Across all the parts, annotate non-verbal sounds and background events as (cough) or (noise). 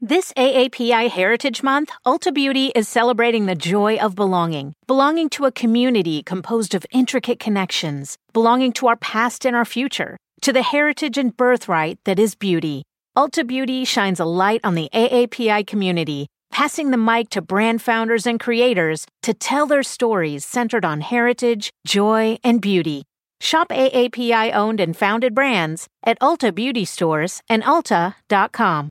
This AAPI Heritage Month, Ulta Beauty is celebrating the joy of belonging. Belonging to a community composed of intricate connections, belonging to our past and our future, to the heritage and birthright that is beauty. Ulta Beauty shines a light on the AAPI community, passing the mic to brand founders and creators to tell their stories centered on heritage, joy, and beauty. Shop AAPI owned and founded brands at Ulta Beauty Stores and Ulta.com.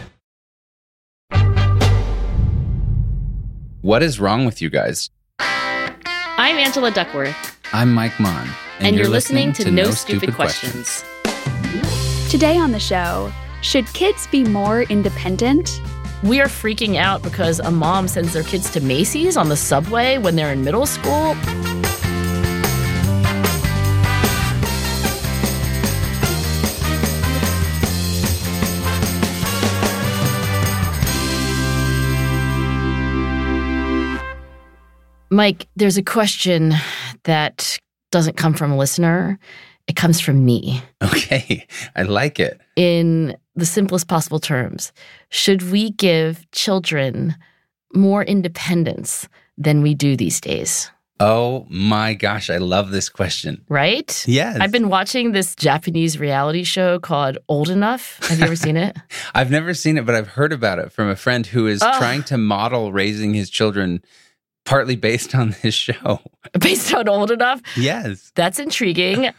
What is wrong with you guys? I'm Angela Duckworth. I'm Mike Maughan. And, you're, listening, to, No Stupid, Questions. Today on the show, should kids be more independent? We are freaking out because a mom sends their kids to Macy's on the subway when they're in middle school. Mike, there's a question that doesn't come from a listener. It comes from me. Okay, I like it. In the simplest possible terms, should we give children more independence than we do these days? Oh my gosh, I love this question. Right? Yes. I've been watching this Japanese reality show called Old Enough. Have you ever seen it? (laughs) I've never seen it, but I've heard about it from a friend who is Oh. trying to model raising his children partly based on this show. (laughs) Based on Old Enough. Yes. That's intriguing.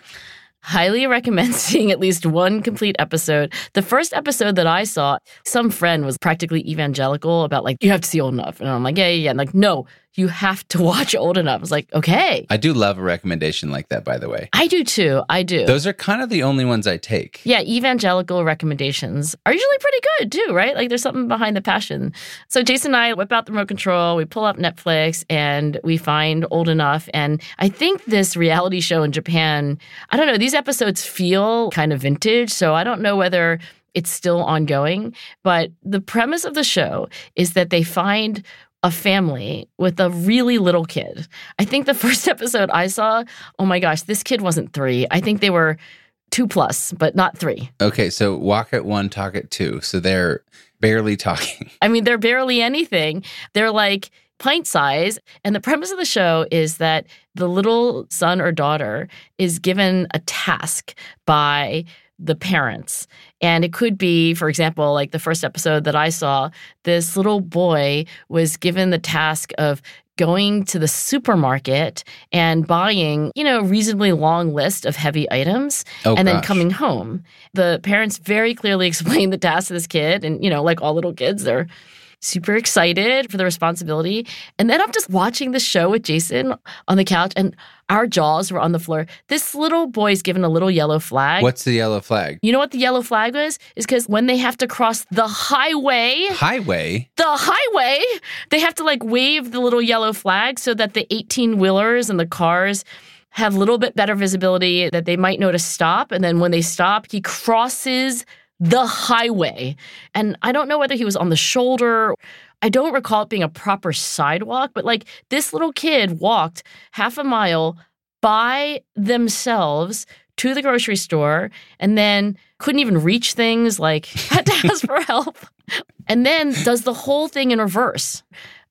Highly recommend (laughs) seeing at least one complete episode. The first episode that I saw, some friend was practically evangelical about like, you have to see old enough. And I'm like, yeah, yeah, yeah. And like, no, you have to (laughs) watch old enough. I was like, okay. I do love a recommendation like that, by the way. I do too. I do. Those are kind of the only ones I take. yeah, evangelical recommendations are usually pretty good too, right? Like there's something behind the passion. So Jason and I whip out the remote control, we pull up Netflix, and we find Old Enough. And I think this reality show in Japan, I don't know, these episodes feel kind of vintage. So I don't know whether it's still ongoing. But the premise of the show is that they find a family with a really little kid. I think the (laughs) first episode I saw, oh my gosh, this kid wasn't three. I think they were two plus, but not three. Okay, so walk at one, talk at two. So they're barely talking. (laughs) I mean, they're barely anything. They're like pint size. And the premise of the show is that the little son or daughter is given a task by the parents. And it could be, for example, like the first episode that I saw, this little boy was given the task of going to the supermarket and buying, you know, a reasonably long list of heavy items Oh, and then coming home. The parents very clearly (laughs) explained the task to this kid. And, you know, like all little kids, they're super excited for the responsibility. And then I'm just watching the show with Jason on the couch and our jaws were on the floor. This little boy's given a little yellow flag. What's the yellow flag? You know what the yellow flag was? Is because when they have to cross the highway, Highway. the highway, they have to like wave the little yellow flag so that the 18 wheelers and the cars have a little bit better visibility that they might know to stop. And then when they stop, he crosses the highway. And I don't know whether he was on the shoulder. I don't recall it being a proper sidewalk, but like this little kid walked half a mile by themselves to the grocery store and then couldn't even reach things, like (laughs) had to ask for help, and then does the whole thing in reverse.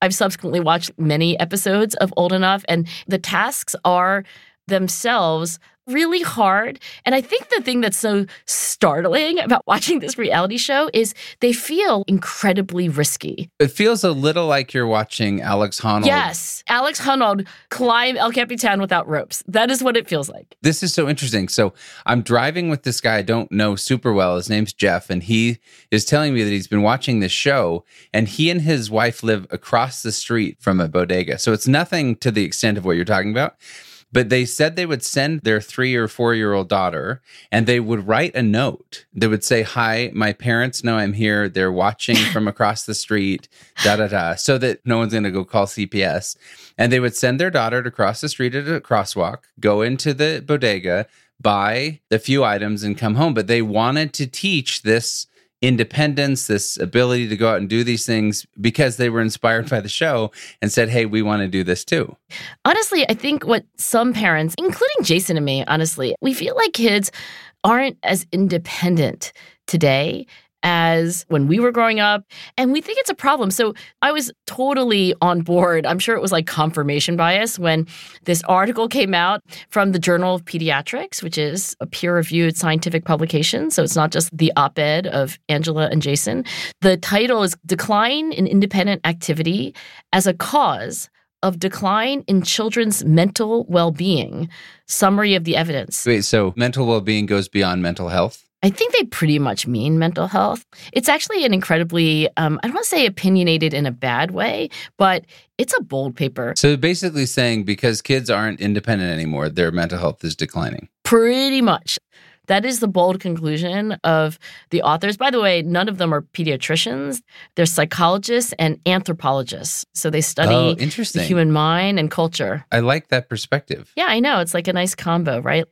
I've subsequently watched many episodes of Old Enough, and the tasks are themselves really hard. And I think the thing that's so startling about (laughs) watching this reality show is they feel incredibly risky. It feels a little like you're watching Alex Honnold. Yes, Alex Honnold climb El Capitan without ropes. That is what it feels like. This is so interesting. So I'm driving with this guy I don't know super well. His name's Jeff, and he is telling me that he's been watching this show, and he and his wife live across the street from a bodega. So it's nothing to the extent of what you're talking about. But they said they would send their three or four year old daughter and they would write a note. They would say, Hi, my parents know I'm here. They're watching from (laughs) across the street, da da da, so that no one's going to go call CPS. And they would send their daughter to cross the street at a crosswalk, go into the bodega, buy a few items, and come home. But they wanted to teach this independence, this ability to go out and do these things because they were inspired by the show and said, Hey, we want to do this too. Honestly, I think what some parents, including Jason and me, honestly, we feel like kids aren't as independent today as when we were growing up. And we think it's a problem. So I was totally on board. I'm sure it was like confirmation bias when this article came out from the Journal of Pediatrics, which is a peer reviewed scientific publication. So it's not just the op ed of Angela and Jason. The title is Decline in Independent Activity as a Cause of decline in children's mental well-being summary of the evidence wait so mental well-being goes beyond mental health I think they pretty much mean mental health. It's actually an incredibly, um, I don't want to say opinionated in a bad way, but it's a bold paper. So basically saying because kids aren't independent anymore, their mental health is declining. Pretty much. That is the bold conclusion of the authors. By the way, none of them are pediatricians. They're psychologists and anthropologists. So they study oh, interesting. the human mind and culture. I like that perspective. Yeah, I know. It's like a nice combo, right?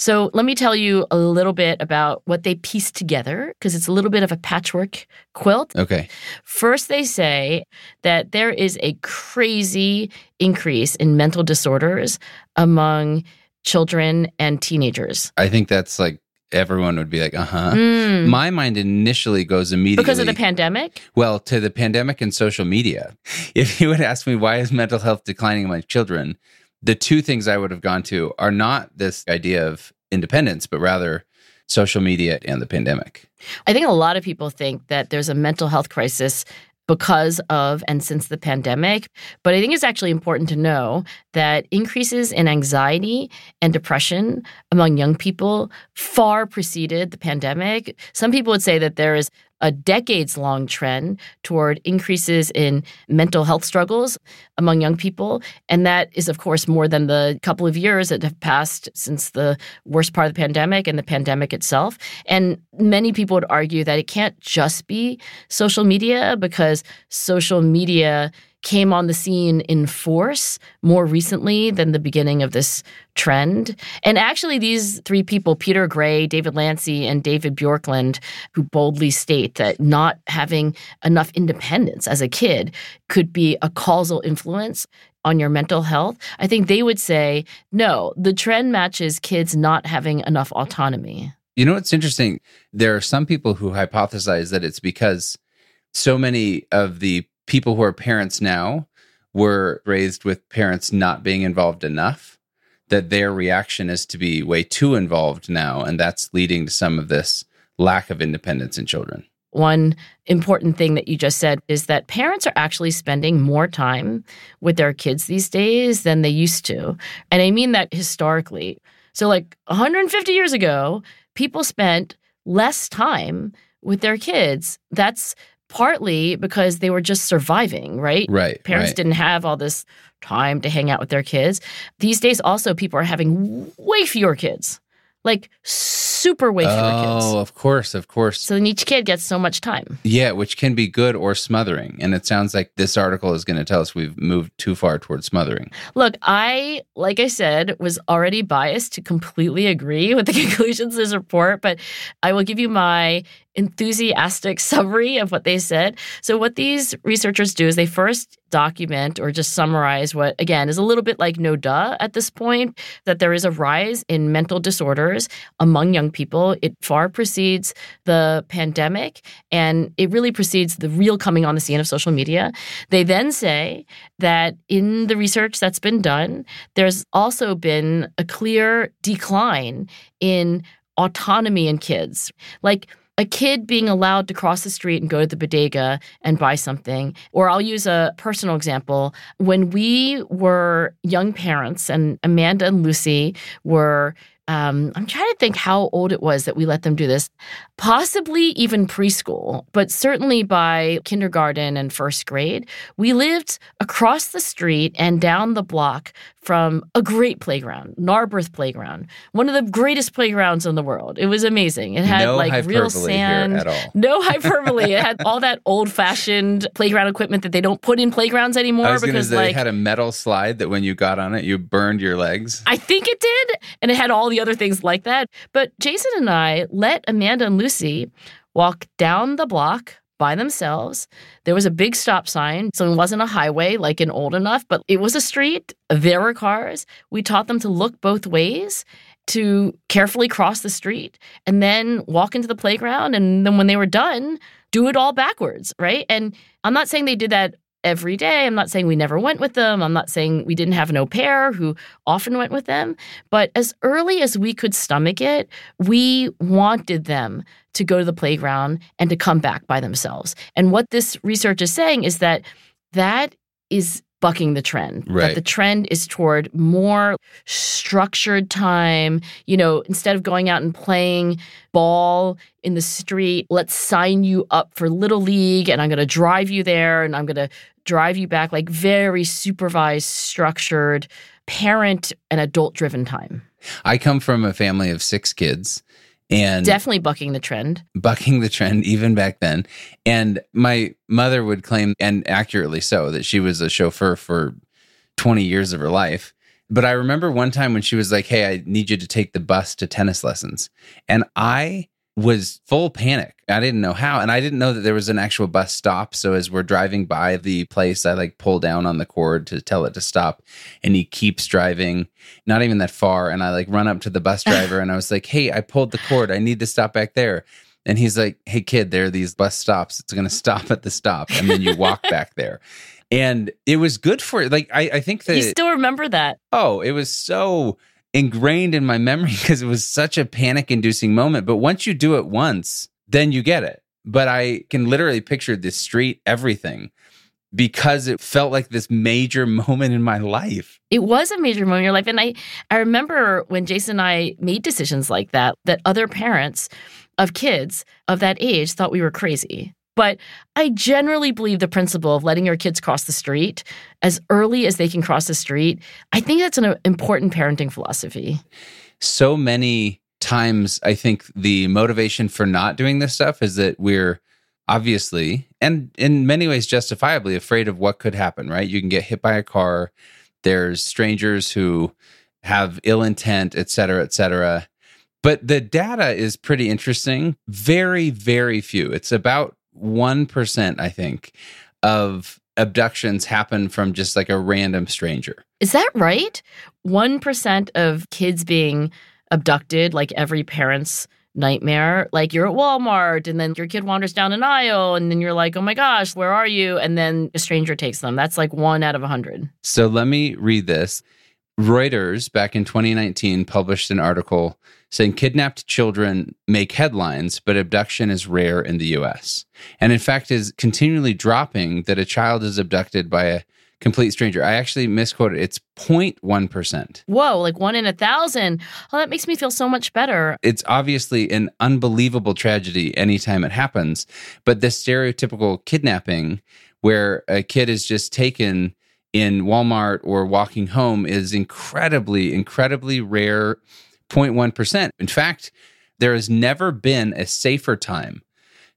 So let me tell you a little bit about what they pieced together because it's a little bit of a patchwork quilt. Okay. First, they say that there is a crazy increase in mental disorders among children and teenagers. I think that's like everyone would be like, uh huh. Mm. My mind initially goes immediately Because of the pandemic? Well, to the pandemic and social media. (laughs) If you would ask me why is mental health declining among children, the two things I would have gone to are not this idea of independence, but rather social media and the pandemic. I think a lot of people think that there's a mental health crisis because of and since the pandemic. But I think it's actually important to know that increases in anxiety and depression among young people far preceded the pandemic. Some people would say that there is a decades long trend toward increases in mental health struggles among young people. And that is, of course, more than the couple of years that have passed since the worst part of the pandemic and the pandemic itself. And many people would argue that it can't just be social media because social media came on the scene in force more recently than the beginning of this trend. And actually, these three people, Peter Gray, David Lancy, and David Bjorklund, who boldly state that not having enough independence as a kid could be a causal influence on your mental health, I think they would say, no, the trend matches kids not having enough autonomy. You know what's interesting? There are some people who hypothesize that it's because so many of the people who are parents now were raised with parents not being involved enough that their reaction is to be way too involved now and that's leading to some of this lack of independence in children one important thing that you just said is that parents are actually spending more time with their kids these days than they used to. And I mean that historically. So, like 150 years ago, people spent less time with their kids. That's partly because they were just surviving, right? Right. Parents right. didn't have all this time to hang out with their kids. These days, also, people are having way fewer kids, like super way fewer kids. Oh, of course, of course. So then each kid gets so much time. Yeah, which can be good or smothering. And it sounds like this article is going to tell us we've moved too far towards smothering. Look, I, like I said, was already biased to completely agree (laughs) with the conclusions of this report, but I will give you my enthusiastic (laughs) summary of what they said. So, what these researchers do is they first document or just summarize what, again, is a little bit like no duh at this point that there is a rise in mental disorders among young people. It far precedes the pandemic and it really precedes the real coming on the scene of social media. They then say that in the research that's been done, there's also been a clear decline in autonomy in kids. Like, a kid being allowed to cross the street and go to the bodega and buy something. Or I'll use a personal example. When we were young parents, and Amanda and Lucy were um, I'm trying to think how old it was that we let them do this. Possibly even preschool, but certainly by kindergarten and first grade. We lived across the street and down the block from a great playground, Narberth Playground, one of the greatest playgrounds in the world. It was amazing. It had no like real sand, no hyperbole. it had all that old-fashioned playground equipment that they don't put in playgrounds anymore I was because like it had a metal slide that when you got on it, you burned your legs. I think it did, and it had all the other things like that. But Jason and I let Amanda and Lucy walk down the block by themselves. There was a big stop sign, so it wasn't a highway like in old enough, but it was a street. There were cars. We taught them to look both ways, to carefully cross the street, and then walk into the playground. And then when they were done, do it all backwards, right? And I'm not saying they did that every day. I'm not saying we never went with them. I'm not saying we didn't have an au pair who often went with them. But as early as we could stomach it, we wanted them to go to the playground and to come back by themselves. And what this research is saying is that that is bucking the trend. Right. That the trend is toward more structured time. You know, instead of going out and playing ball in the street, let's sign you up for Little League and I'm going to drive you there and I'm going to drive you back. Like very supervised, structured, parent and adult driven time. I come from a family of six kids and definitely bucking the trend. Bucking the trend even back then. And my mother would claim and accurately so that she was a chauffeur for 20 years of her life. But i remember one time when she was like hey i need you to take the bus to tennis lessons. And i was full panic. I didn't know how. And I didn't know that there was an actual bus stop. So as we're driving by the place, I like pull down on the cord to tell it to stop. And he keeps driving, not even that far. And I like run up to the bus (laughs) driver and I was like, hey, I pulled the cord. I need to stop back there. And he's like, hey, kid, there are these bus stops. It's going (laughs) to stop at the stop. And then you walk back there. And it was good for like I, I think that you still remember that. Oh, it was so ingrained in my memory (laughs) because it was such a panic inducing moment. But once you do it once, then you get it. But I can literally picture the street, everything, because it felt like this major (laughs) moment in my life. It was a major moment in your life. And I, I remember when Jason and I made decisions like that, that other parents of kids of that age thought we were crazy. But I generally believe the principle of letting your kids cross the street as early as they can cross the street. I think that's an uh, important parenting philosophy. So many times, I think the motivation for not doing this stuff is that we're obviously and in many ways justifiably afraid of what could happen, right? You can get hit by a car. There's strangers who have ill intent, et cetera, et cetera. But the data is pretty interesting. Very, very few. It's about 1%, I think, of abductions happen from just like a random stranger. Is that right? 1% of kids being abducted, like every parent's nightmare. Like you're at Walmart and then your kid wanders down an aisle and then you're like, oh my gosh, where are you? And then a stranger takes them. That's like one out of a 100. So let me read this. Reuters back in 2019 published an article saying kidnapped children make headlines, but abduction is rare in the US. And in fact, is continually dropping that a child is abducted by a complete stranger. I actually misquoted. It's 0.1%. Whoa, like one in a thousand. Oh, that makes me feel so much better. It's obviously an unbelievable tragedy anytime it happens. But this stereotypical kidnapping where a kid is just taken in Walmart or walking home is incredibly, incredibly rare 0.1%. In fact, there has never been a safer time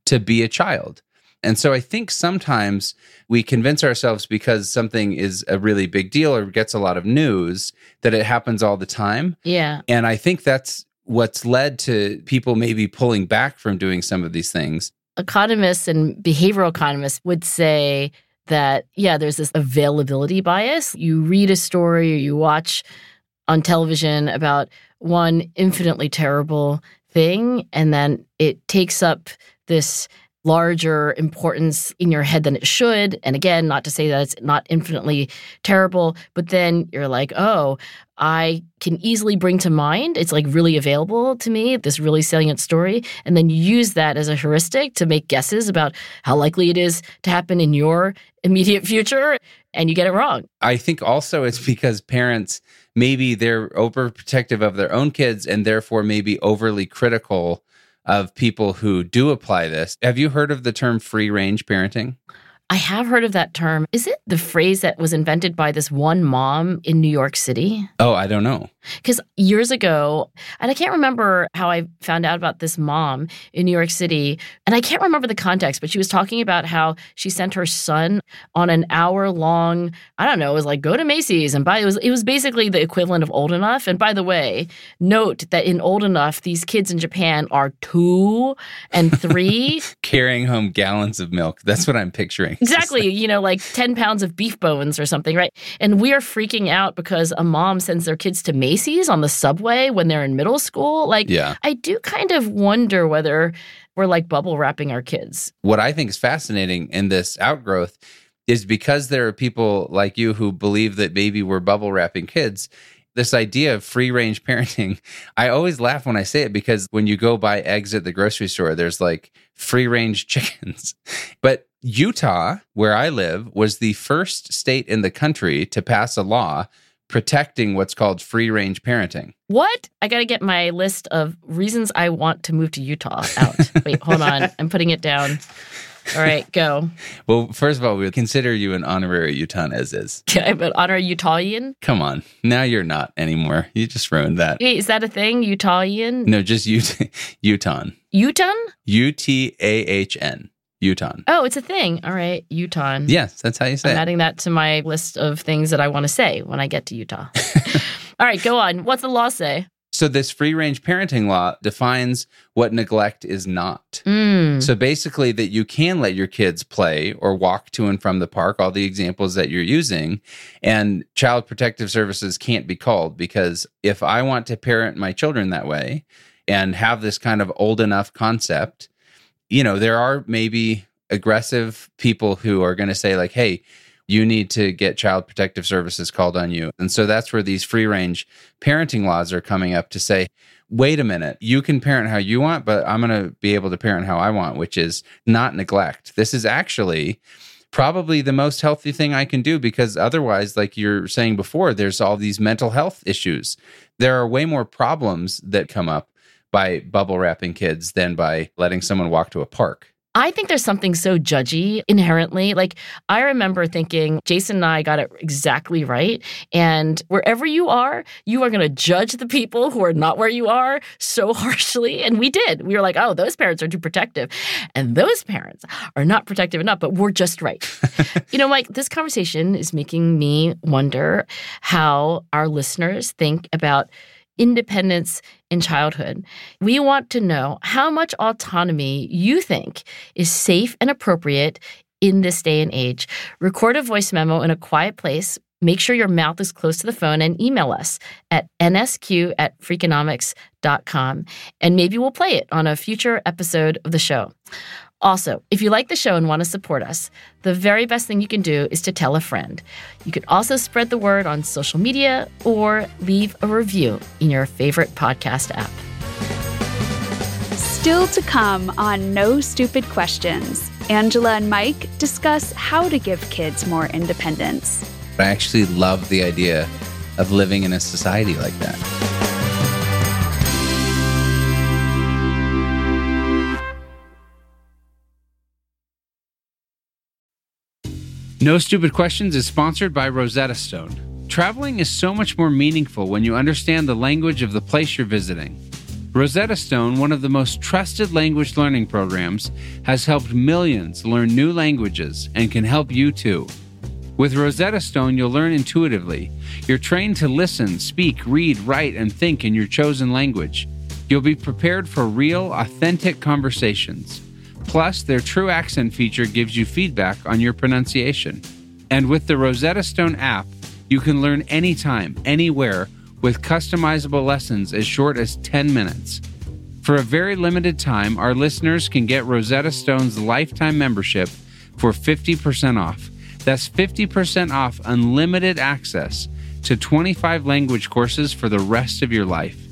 to be a child. And so I think sometimes we convince ourselves because something is a really big deal or gets a lot of news that it happens all the time. Yeah. And I think that's what's led to people maybe pulling back from doing some of these things. Economists and behavioral economists would say that, yeah, there's this availability bias. You read a story or you watch on television about one infinitely terrible thing, and then it takes up this larger importance in your head than it should. And again, not to say that it's not infinitely terrible, but then you're like, oh, I can easily bring to mind. It's like really available to me, this really salient story. And then you use that as a heuristic to make guesses about how likely it is to happen in your immediate future. And you get it wrong. I think also it's because parents maybe they're overprotective of their own kids and therefore maybe overly critical of people who do apply this. Have you heard of the term free range parenting? I have heard of that term. Is it the phrase that was invented by this one mom in New York City? Oh, I don't know. Because years ago, and I can't remember how I found out about this mom in New York City, and I can't remember the context, but she was talking about how she sent her son on an hour long, I don't know, it was like go to Macy's and buy it was it was basically the equivalent of old enough. And by the way, note that in old enough, these kids in Japan are two and three. (laughs) Carrying home gallons of milk. That's what I'm picturing. Exactly. you know, like 10 pounds of beef bones or something, right? And we are freaking out because a mom sends their kids to Macy's on the subway when they're in middle school. Like, Yeah. I do kind of wonder whether we're like bubble wrapping our kids. what I think is fascinating in this outgrowth is because there are people like you who believe that maybe we're bubble wrapping kids. This idea of free range (laughs) parenting, I always laugh when I say it because when you go buy eggs at the grocery store, there's like free range (laughs) chickens. But Utah, where I live, was the first state in the country to pass a law protecting what's called free range parenting. What? I got to get my list of reasons I want to move to Utah out. (laughs) Wait, hold on. I'm putting it down. All right, go. Well, first of all, we consider you an honorary Utahn as is. (laughs) I'm an honor Utahian. Come on. Now you're not anymore. You just ruined that. Wait, is that a thing? Utahian? No, just Ut- (laughs) Utahn. Utah? U T A H N. Utahn. Oh, it's a thing. All right, Utah. Yes, that's how you say I'm it. adding that to my list of things that I want to say when I get to Utah. (laughs) All right, go on. What's the law say? So, this free range parenting law defines what neglect is not. Mm. So, basically, that you can let your kids play or walk to and from the park, all the examples that you're using, and Child Protective Services can't be called because if I want to parent my children that way and have this kind of old enough concept, you know, there are maybe aggressive people who are going to say, like, hey, you need to get child protective services called on you. And so that's where these free range parenting laws are coming up to say, wait a minute, you can parent how you want, but I'm going to be able to parent how I want, which is not neglect. This is actually probably the most healthy thing I can do because otherwise, like you're saying before, there's all these mental health issues. There are way more problems that come up by bubble wrapping kids than by letting someone walk to a park. I think there's something so judgy inherently. Like, I remember thinking Jason and I got it exactly right. And wherever you are, you are going to judge the people who are not where you are so (laughs) harshly. And we did. We were like, oh, those parents are too protective. And those parents are not protective enough, but we're just right. (laughs) you know, Mike, this conversation is making me wonder how our listeners think about independence in childhood. We want to know how much autonomy you think is safe and appropriate in this day and age. Record a voice memo in a quiet place. Make sure your mouth is close to the phone and email us at nsq at freakonomics.com. And maybe we'll play it on a future episode of the show. Also, if you like the show and want to support us, the very best thing you can do is to tell a friend. You could also spread the word on social media or leave a review in your favorite podcast app. Still to come on No Stupid Questions, Angela and Mike discuss how to give kids more independence. I actually love the idea of living in a society like that. No Stupid Questions is sponsored by Rosetta Stone. Traveling is so much more meaningful when you understand the language of the place you're visiting. Rosetta Stone, one of the most trusted language learning programs, has helped millions learn new languages and can help you too. With Rosetta Stone, you'll learn intuitively. You're trained to listen, speak, read, write, and think in your chosen language. You'll be prepared for real, authentic conversations. Plus, their true accent feature gives you feedback on your pronunciation. And with the Rosetta Stone app, you can learn anytime, anywhere, with customizable lessons as short as 10 minutes. For a very limited time, our listeners can get Rosetta Stone's lifetime membership for 50% off. That's 50% off unlimited access to 25 language courses for the rest of your life.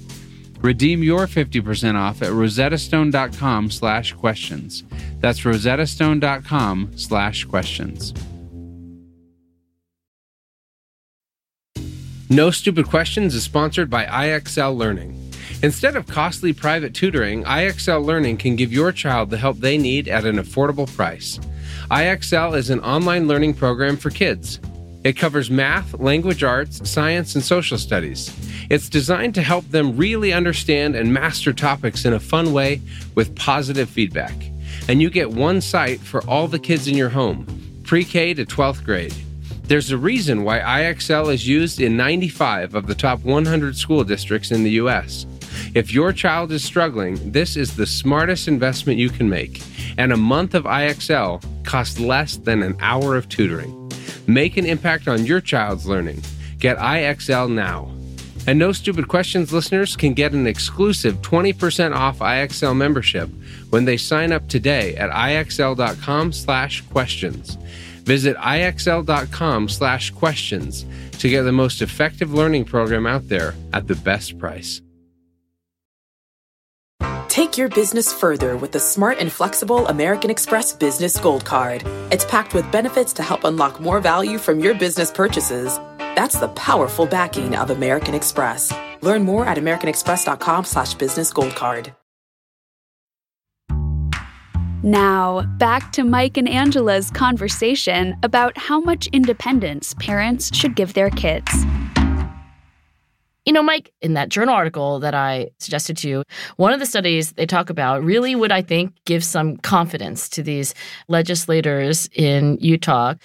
Redeem your 50% off at rosettastone.com slash questions. That's rosettastone.com slash questions. No Stupid Questions is sponsored by IXL Learning. Instead of costly private tutoring, IXL Learning can give your child the help they need at an affordable price. IXL is an online learning program for kids. It covers math, language arts, science, and social studies. It's designed to help them really understand and master topics in a fun way with positive feedback. And you get one site for all the kids in your home, pre K to 12th grade. There's a reason why IXL is used in 95 of the top 100 school districts in the U.S. If your child is struggling, this is the smartest investment you can make. And a month of IXL costs less than an hour of tutoring. Make an impact on your child's learning. Get IXL now. And No Stupid Questions listeners can get an exclusive 20% off IXL membership when they sign up today at ixl.com/questions. Visit ixl.com/questions to get the most effective learning program out there at the best price. Take your business further with the smart and flexible American Express Business Gold Card. It's packed with benefits to help unlock more value from your business purchases. That's the powerful backing of American Express. Learn more at americanexpress.com slash business gold card. Now, back to Mike and Angela's conversation about how much independence parents should give their kids. You know, Mike, in that journal article that I suggested to you, one of the studies they talk about really would, I think, give some confidence to these legislators in Utah.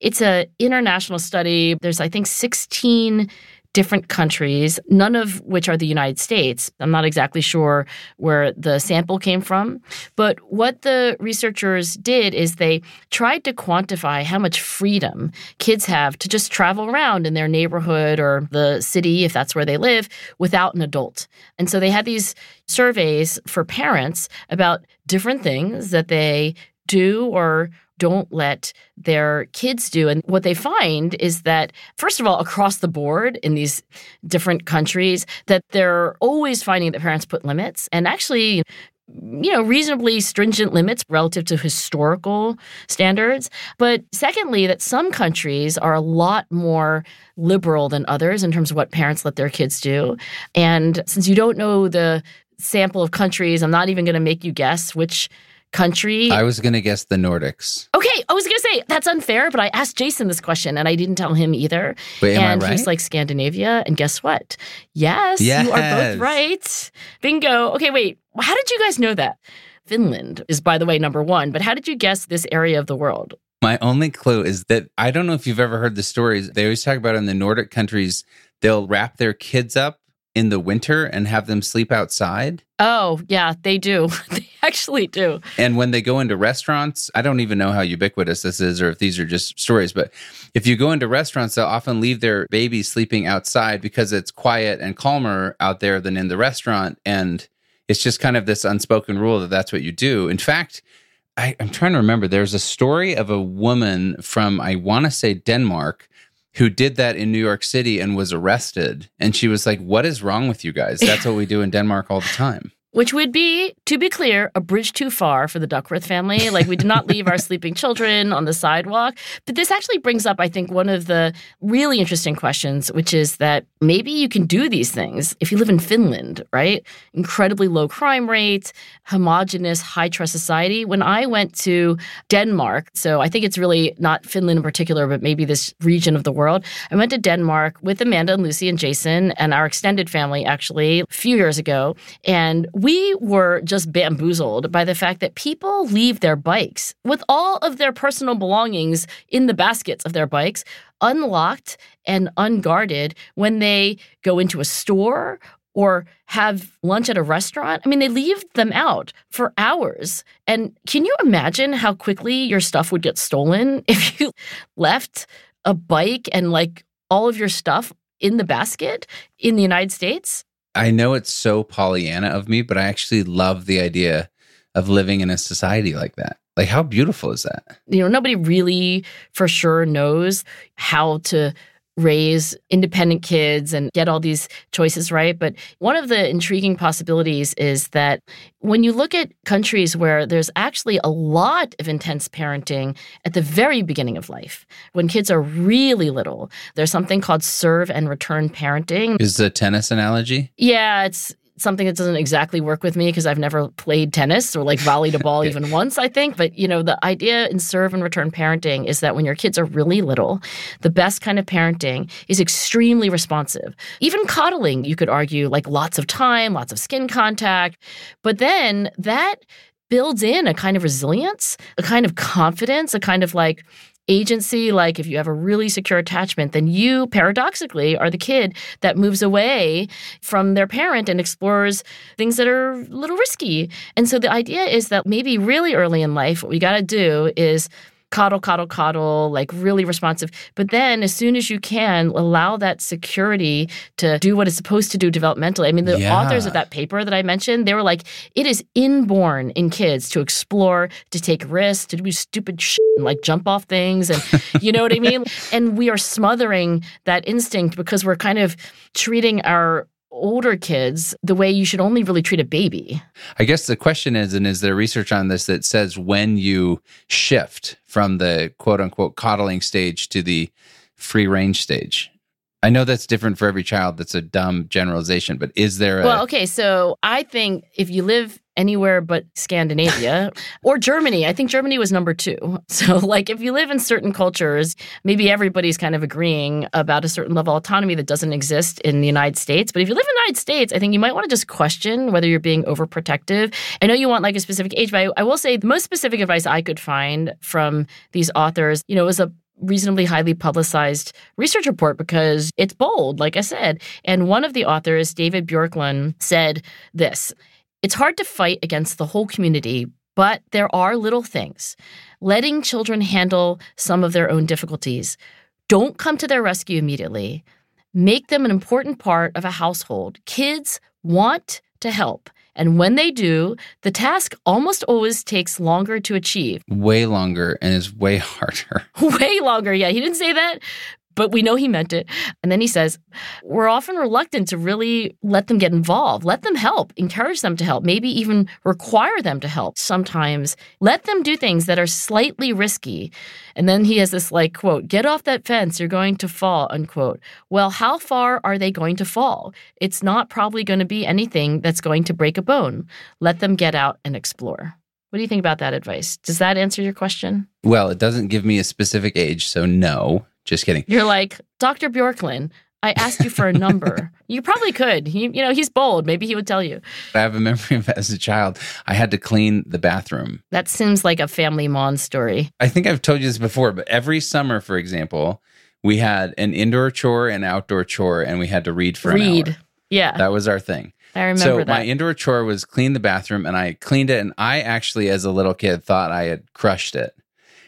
It's an international study. There's, I think, 16 different countries, none of which are the United States. I'm not exactly sure where the sample came from. But what the researchers did is they tried to quantify how much freedom kids have to just travel around in their neighborhood or the city, if that's where they live, without an adult. And so they had these surveys for parents about different things that they do or don't let their kids do. And what they find is that, first of all, across the board in these different countries, that they're always finding that parents put limits and actually you know, reasonably stringent limits relative to historical standards. But secondly, that some countries are a lot more liberal than others in terms of what parents let their kids do. And since you don't know the sample of countries, I'm not even going to make you guess which country. I was going to guess the Nordics. Okay, I was going to say that's unfair, but I asked Jason this question and I didn't tell him either. Wait, am I and right? he's like Scandinavia, and guess what? Yes, you are both right. Bingo. Okay, wait. How did you guys know that? Finland is, by the way, number one. But how did you guess this area of the world? My only clue is that I don't know if you've ever heard the stories. They always talk about in the Nordic countries, they'll wrap their kids up in the winter and have them sleep outside. Oh, yeah, they do. (laughs) they actually do. And when they go into restaurants, I don't even know how ubiquitous this is or if these are just stories, but if you go into restaurants, they'll often leave their babies sleeping outside because it's quiet and calmer out there than in the restaurant. And it's just kind of this unspoken rule that that's what you do. In fact, I, I'm trying to remember, there's a story of a woman from, I want to say Denmark, who did that in New York City and was arrested. And she was like, What is wrong with you guys? That's what we do in Denmark all the time. Which would be, to be clear, a bridge too far for the Duckworth family. Like, we did not leave our (laughs) sleeping children on the sidewalk. But this actually brings up, I think, one of the really interesting questions, which is that maybe you can do these things if you live in Finland, right? Incredibly low crime rates, homogenous, high trust society. When I went to Denmark, so I think it's really not Finland in particular, but maybe this region of the world, I went to Denmark with Amanda and Lucy and Jason and our extended family actually a few years ago. And we were just bamboozled by the fact that people leave their bikes with all of their personal belongings in the baskets of their bikes unlocked and unguarded when they go into a store or have lunch at a restaurant. I mean, they leave them out for hours. And can you imagine how quickly your stuff would get stolen (laughs) if you left a bike and like all of your stuff in the basket in the United States? I know it's so Pollyanna of me, but I actually love the idea of living in a society like that. Like, how beautiful is that? You know, nobody really for sure knows how to raise independent kids and get all these choices right. But one of the intriguing possibilities is that when you look at countries where there's actually a lot of intense parenting at the very beginning of life, when kids are really little, there's something called serve and return parenting. Is the tennis analogy? Yeah, it's something that doesn't exactly work with me because I've never played tennis or like volleyed a ball (laughs) even once, I think. But, you know, the idea in serve and return parenting is that when your kids are really little, the best kind of parenting is extremely responsive. Even coddling, you could argue, like lots of time, lots of skin contact. But then that builds in a kind of resilience, a kind of confidence, a kind of like, agency like if you have a really secure attachment then you paradoxically are the kid that moves away from their parent and explores things that are a little risky. And so the idea is that maybe really early in life what we got to do is coddle coddle coddle like really responsive. But then as soon as you can allow that security to do what it's supposed to do developmentally. I mean the Yeah. authors of that paper that i mentioned they were like it is inborn in kids to explore to take risks to do stupid shit and like jump off things and (laughs) you know what i mean? And we are smothering that instinct because we're kind of treating our older kids the way you should only really treat a baby I guess the question is, and is there research on this that says when you shift from the quote unquote coddling stage to the free range stage? I know that's different for every child. That's a dumb generalization, but is there a Well, okay, so I think if you live anywhere but Scandinavia (laughs) or Germany, I think Germany was number two. (laughs) So, like, if you live in certain cultures, maybe everybody's kind of agreeing about a certain level of autonomy that doesn't exist in the United States. But if you live in the United States, I think you might want to just question whether you're being overprotective. I know you want like a specific age, but I, I will say the most specific advice I could find from these authors, you know, was a reasonably highly publicized research report because it's bold, like I said. And one of the authors, David Bjorklund, said this It's hard to fight against the whole community, but there are little things. Letting children handle some of their own difficulties. Don't come to their rescue immediately. Make them an important part of a household. Kids want to help. And when they do, the task almost always takes longer to achieve. way longer and is way (laughs) harder? way longer. Yeah, he didn't say that, but we know he meant it. And then he says, We're often reluctant to really let them get involved, let them help, encourage them to help, maybe even require them to help. Sometimes let them do things that are slightly risky. And then he has this like quote, get off that fence, you're going to fall, unquote. Well, how far are they going to fall? It's not probably going to be anything that's going to break a bone. Let them get out and explore. What do you think about that advice? Does that answer your question? Well, it doesn't give me a specific age, so no. Just kidding. You're like, Dr. Bjorklund, I asked you for a number. (laughs) you probably could. He, you know, he's bold. Maybe he would tell you. I have a memory of as a child, I had to clean the bathroom. That seems like a family Maughan story. I think I've told you this before, but every summer, for example, we had an indoor chore and outdoor chore, and we had to read for an Read. hour. Yeah, That was our thing. I remember so that. my indoor chore was clean the bathroom, and I cleaned it. And I actually, as a little kid, thought I had crushed it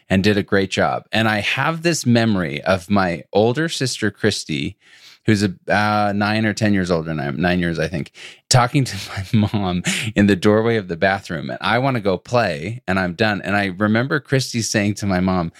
and did a great job. And I have this memory of my older sister Christy, who's a, uh, nine or ten years older than I am, nine years I think, talking to my (laughs) mom in the doorway of the bathroom, and I want to go play, and I'm done. And I remember Christy saying to my mom,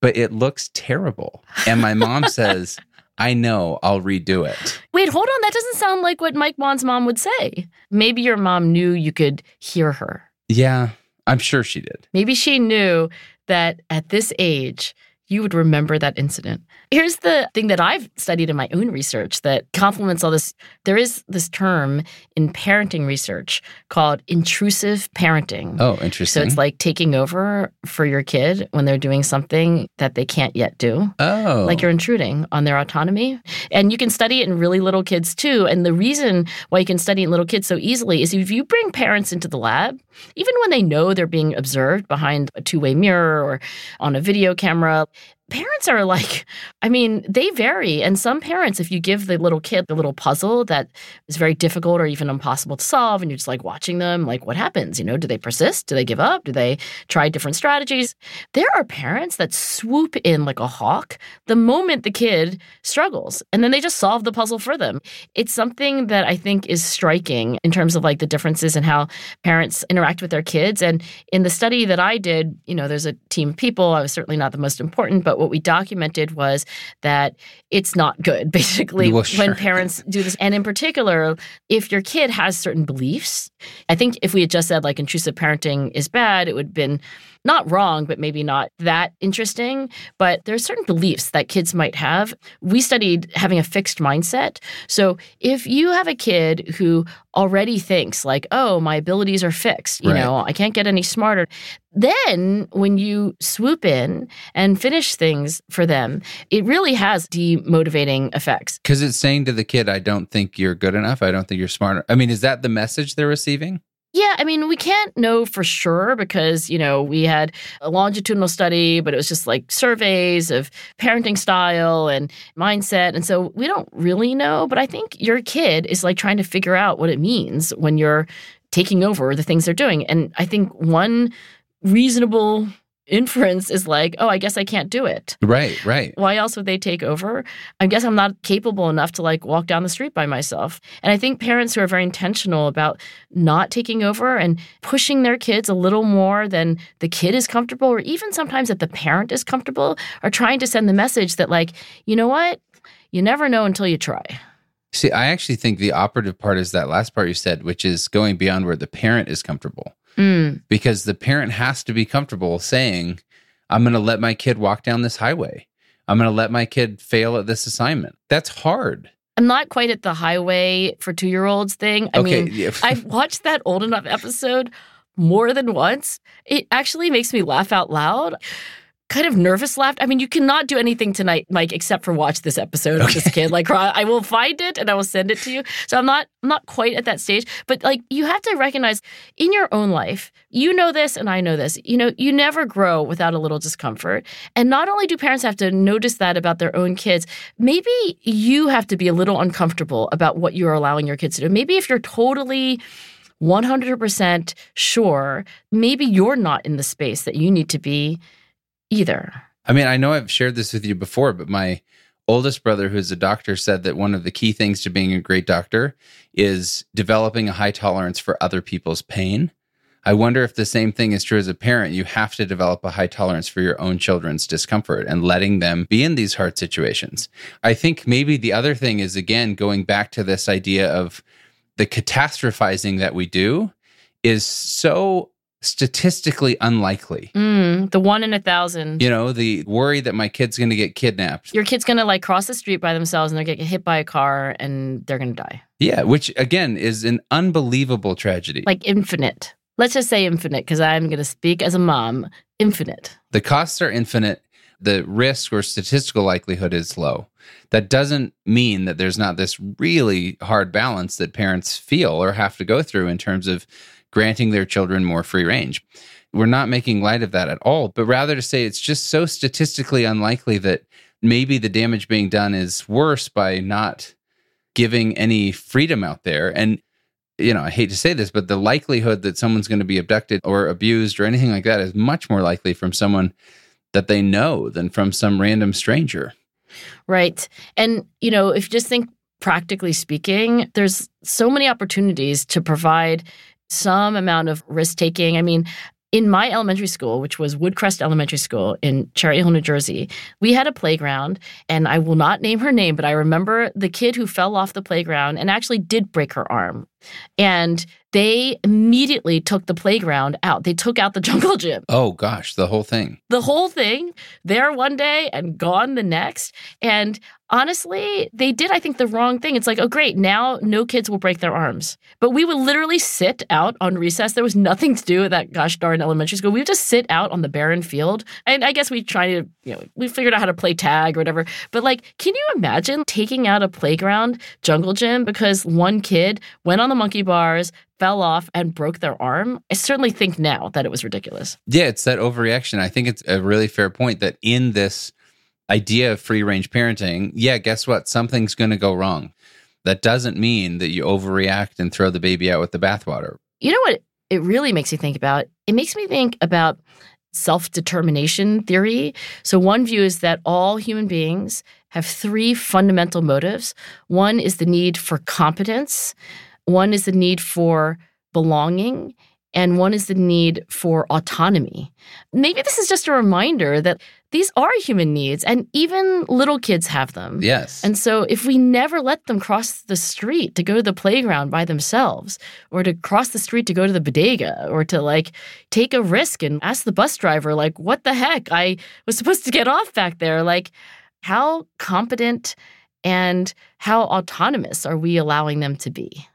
"But it looks terrible," and my mom (laughs) says. I know, I'll redo it. Wait, hold on. That doesn't sound like what Mike Maughan's mom would say. Maybe your mom knew you could hear her. Yeah, I'm sure she did. Maybe she knew that at this age, you would remember that incident. Here's the thing that I've studied in my own research that complements all this. There is this term in parenting research called intrusive parenting. Oh, interesting. So it's like taking over for your kid when they're doing something that they can't yet do. oh, Like you're intruding on their autonomy. And you can study it in really little kids too. And the reason why you can study in little kids so easily is if you bring parents into the lab, even when they know they're being observed behind a two way mirror or on a video camera, parents are like, I mean, they vary. And some parents, if you give the little kid the little puzzle that is very difficult or even impossible to solve, and you're just like watching them, like, what happens? You know, do they persist? Do they give up? Do they try different strategies? There are parents that swoop in like a hawk the moment the kid struggles, and then they just solve the puzzle for them. It's something that I think is striking in terms of like the differences in how parents interact with their kids. And in the study that I did, you know, there's a team of people. I was certainly not the most important, but what we documented was that it's not good, (laughs) basically, Well, sure. when parents do this. And in particular, if your kid has certain beliefs, I think if we had just said like intrusive parenting is bad, it would have been not wrong, but maybe not that interesting. But there are certain beliefs that kids might have. We studied having a fixed mindset. So if you have a kid who already thinks like, oh, my abilities are fixed, you Right. know, I can't get any smarter. Then when you swoop in and finish things for them, it really has demotivating effects. Because it's saying to the kid, I don't think you're good enough. I don't think you're smart. I mean, is that the message they're receiving? Yeah, I mean, we can't know for sure because, you know, we had a longitudinal study, but it was just like surveys of parenting style and mindset. And so we don't really know. But I think your kid is like trying to figure out what it means when you're taking over the things they're doing. And I think one reasonable inference is like, oh, I guess I can't do it. Right, right. Why else would they take over? I guess I'm not capable enough to like walk down the street by myself. And I think parents who are very intentional about not taking over and pushing their kids a little more than the kid is comfortable, or even sometimes that the parent is comfortable, are trying to send the message that, like, you know what? You never know until you try. See, I actually think the operative part is that last part you said, which is going beyond where the parent is comfortable. Mm. Because the parent has to be comfortable saying, I'm going to let my kid walk down this highway. I'm going to let my kid fail at this assignment. That's hard. I'm not quite at the highway for two year olds thing. I Okay, mean. (laughs) I've watched that old enough episode more than once. It actually makes me laugh out loud. Kind of nervous laugh. I mean, you cannot do anything tonight, Mike, except for watch this episode of this kid. Like, I will find it and I will send it to you. So I'm not, I'm not quite at that stage. But like, you have to recognize in your own life, you know this and I know this. You know, you never grow without a little discomfort. And not only do parents have to notice that about their own kids, maybe you have to be a little uncomfortable about what you're allowing your kids to do. Maybe if you're totally 100% sure, maybe you're not in the space that you need to be either. I mean, I know I've shared this with you before, but my oldest brother, who's a doctor, said that one of the key things to being a great doctor is developing a high tolerance for other people's pain. I wonder if the same thing is true as a parent. You have to develop a high tolerance for your own children's discomfort and letting them be in these hard situations. I think maybe the other thing is, again, going back to this idea of the catastrophizing that we do is so statistically unlikely. Mm, the one in a thousand. You know, the worry that my kid's going to get kidnapped. Your kid's gonna like cross the street by themselves and they're gonna get hit by a car and they're gonna die. Yeah, which again is an unbelievable tragedy. Like infinite. Let's just say infinite because I'm gonna speak as a mom. Infinite. the costs are infinite, the risk or statistical likelihood is low. That doesn't mean that there's not this really hard balance that parents feel or have to go through in terms of granting their children more free range. We're not making light of that at all, but rather to say it's just so statistically unlikely that maybe the damage being done is worse by not giving any freedom out there. And, you know, I hate to say this, but the likelihood that someone's going to be abducted or abused or anything like that is much more likely from someone that they know than from some random stranger. Right. And, you know, if you just think practically speaking, there's so many opportunities to provide some amount of risk taking. I mean, in my elementary school, which was Woodcrest Elementary School in Cherry Hill, New Jersey, we had a playground, and I will not name her name, but I remember the kid who fell off the playground and actually did break her arm. And they immediately took the playground out. They took out the (laughs) jungle gym Oh gosh, the whole thing. the whole thing there one day and gone the next. And honestly, they did, I think, the wrong thing. It's like, oh, great, now no kids will break their arms. But we would literally sit out on recess. There was nothing to do at that gosh darn elementary school. We would just sit out on the barren field. And I guess we tried to, you know, we figured out how to play tag or whatever. But like, can you imagine taking out a playground jungle gym because one kid went on the monkey bars, fell off, and broke their arm? I certainly think now that it was ridiculous. Yeah, it's that overreaction. I think it's a really fair point that in this idea of free range parenting, yeah, guess what? Something's going to go wrong. That doesn't mean that you overreact and throw the baby out with the bathwater. You know what it really makes me think about? It makes me think about self determination theory. So, one view is that all human beings have three fundamental motives one is the need for competence, one is the need for belonging, and one is the need for autonomy. Maybe this is just a reminder that these are human needs, and even little kids have them. Yes. And so, if we never let them cross the street to go to the playground by themselves, or to cross the street to go to the bodega, or to like take a risk and ask the bus driver, like, what the heck? I was supposed to get off back there. Like, how competent and how autonomous are we allowing them to be?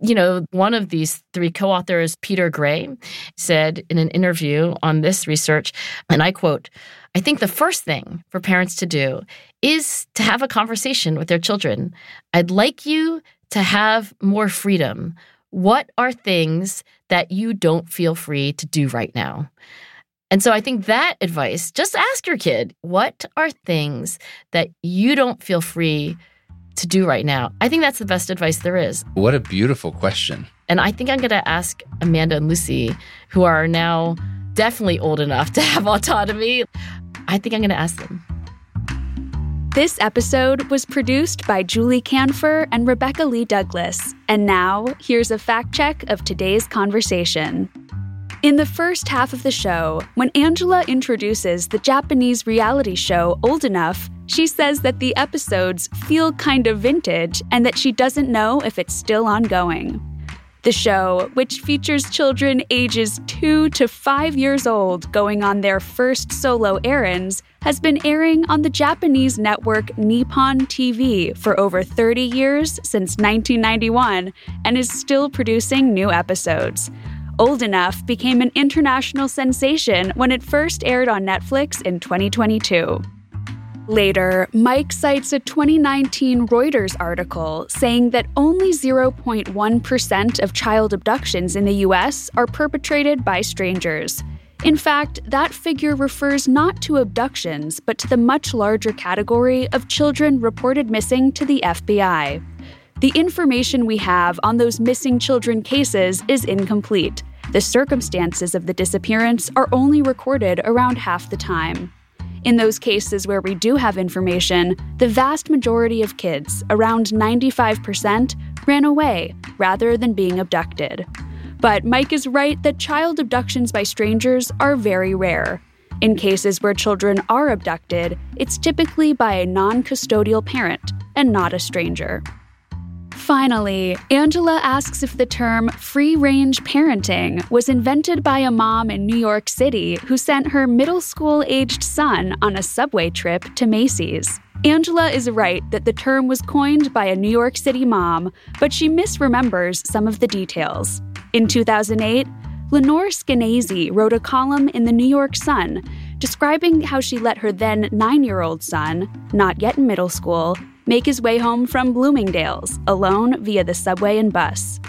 You know, one of these three co authors, Peter Gray, said in an interview on this research, and I quote, I think the first thing for parents to do is to have a conversation with their children. I'd like you to have more freedom. What are things that you don't feel free to do right now? And so I think that advice, just ask your kid, what are things that you don't feel free to do right now? I think that's the best advice there is. What a beautiful question. And I think I'm going to ask Amanda and Lucy, who are now definitely old enough to have (laughs) autonomy. I think I'm going to ask them. This episode was produced by Julie Kanfer and Rebecca Lee Douglas. And now, here's a fact check of today's conversation. In the first half of the show, when Angela introduces the Japanese reality show Old Enough, she says that the episodes feel kind of vintage and that she doesn't know if it's still ongoing. The show, which features children ages 2 to 5 years old going on their first solo errands, has been airing on the Japanese network Nippon TV for over 30 years since 1991 and is still producing new episodes. Old Enough became an international sensation when it first aired on Netflix in 2022. Later, Mike cites a 2019 Reuters article saying that only 0.1% of child abductions in the US are perpetrated by strangers. In fact, that figure refers not to abductions, but to the much larger category of children reported missing to the FBI. The information we have on those missing children cases is incomplete. The circumstances of the disappearance are only recorded around half the time. In those cases where we do have information, the vast majority of kids, around 95%, ran away rather than being abducted. But Mike is right that child abductions by strangers are very rare. In cases where children are abducted, it's typically by a non custodial parent and not a stranger. Finally, Angela asks if the term free range parenting was invented by a mom in New York City who sent her middle school aged son on a subway trip to Macy's. Angela is right that the term was coined by a New York City mom, but she misremembers some of the details. In 2008, Lenore Skenazy wrote a column in the New York Sun describing how she let her then nine year old son, not yet in middle school, make his way home from Bloomingdale's alone via the subway and bus.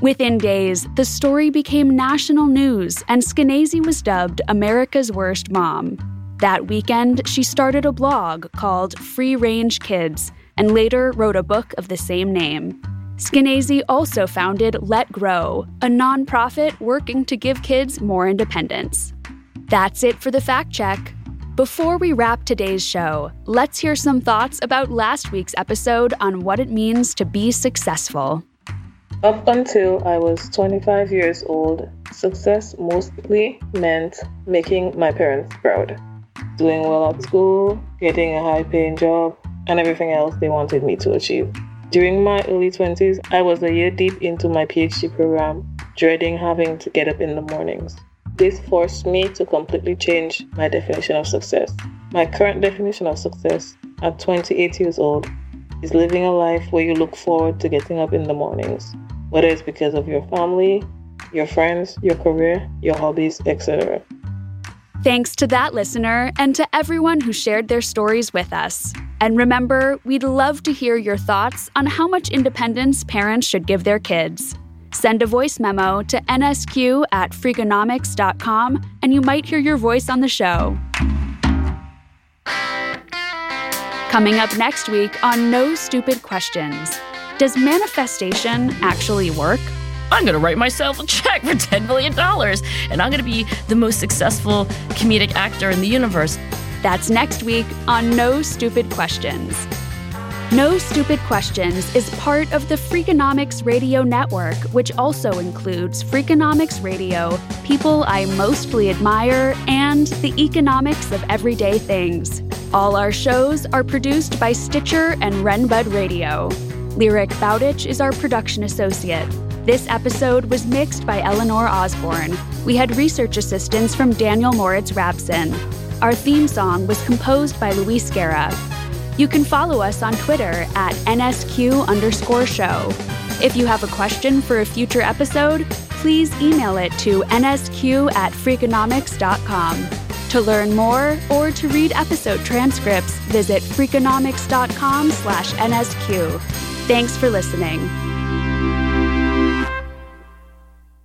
Within days, the story became national news, and Skenazy was dubbed America's Worst Mom. That weekend, she started a blog called Free Range Kids and later wrote a book of the same name. Skenazy also founded Let Grow, a nonprofit working to give kids more independence. That's it for the fact check. Before we wrap today's show, let's hear some thoughts about last week's episode on what it means to be successful. Up until I was 25 years old, success mostly meant making my parents proud. Doing well at school, getting a high paying job, and everything else they wanted me to achieve. During my early 20s, I was a year deep into my PhD program, dreading having to get up in the mornings. This forced me to completely change my definition of success. My current definition of success at 28 years old is living a life where you look forward to getting up in the mornings, whether it's because of your family, your friends, your career, your hobbies, etc. Thanks to that listener and to everyone who shared their stories with us. And remember, we'd love to hear your thoughts on how much independence parents should give their kids. Send a voice memo to nsq at freakonomics.com and you might hear your voice on the show. Coming up next week on No Stupid Questions Does manifestation actually work? I'm going to write myself a check for $10 million and I'm going to be the most successful comedic actor in the universe. That's next week on No Stupid Questions. No Stupid Questions is part of the Freakonomics Radio Network, which also includes Freakonomics Radio, People I Mostly Admire, and The Economics of Everyday Things. All our shows are produced by Stitcher and Renbud Radio. Lyric Bowditch is our production associate. This episode was mixed by Eleanor Osborne. We had research assistance from Daniel Moritz Rabson. Our theme song was composed by Luis Guerra. You can follow us on Twitter at NSQ underscore show. If you have a question for a future episode, please email it to nsq at freakonomics.com. To learn more or to read episode transcripts, visit freakonomics.com slash nsq. Thanks for listening.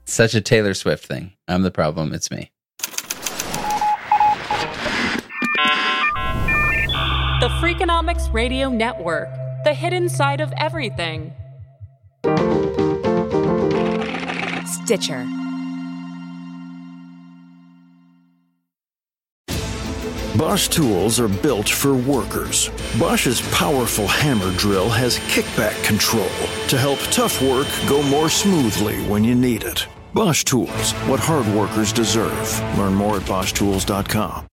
Such a Taylor Swift thing. I'm the problem. It's me. The Freakonomics Radio Network, the hidden side of everything. Stitcher. Bosch tools are built for workers. Bosch's powerful hammer drill has kickback control to help tough work go more smoothly when you need it. Bosch Tools, what hard workers deserve. Learn more at BoschTools.com.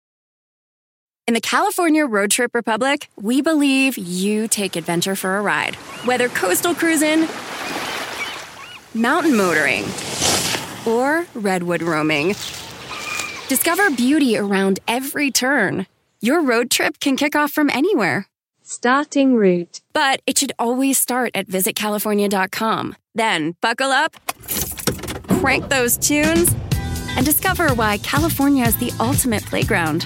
In the California Road Trip Republic, we believe you take adventure for a ride. Whether coastal cruising, mountain motoring, or redwood roaming, discover beauty around every turn. Your road trip can kick off from anywhere. Starting route. But it should always start at visitcalifornia.com. Then buckle up, crank those tunes, and discover why California is the ultimate playground.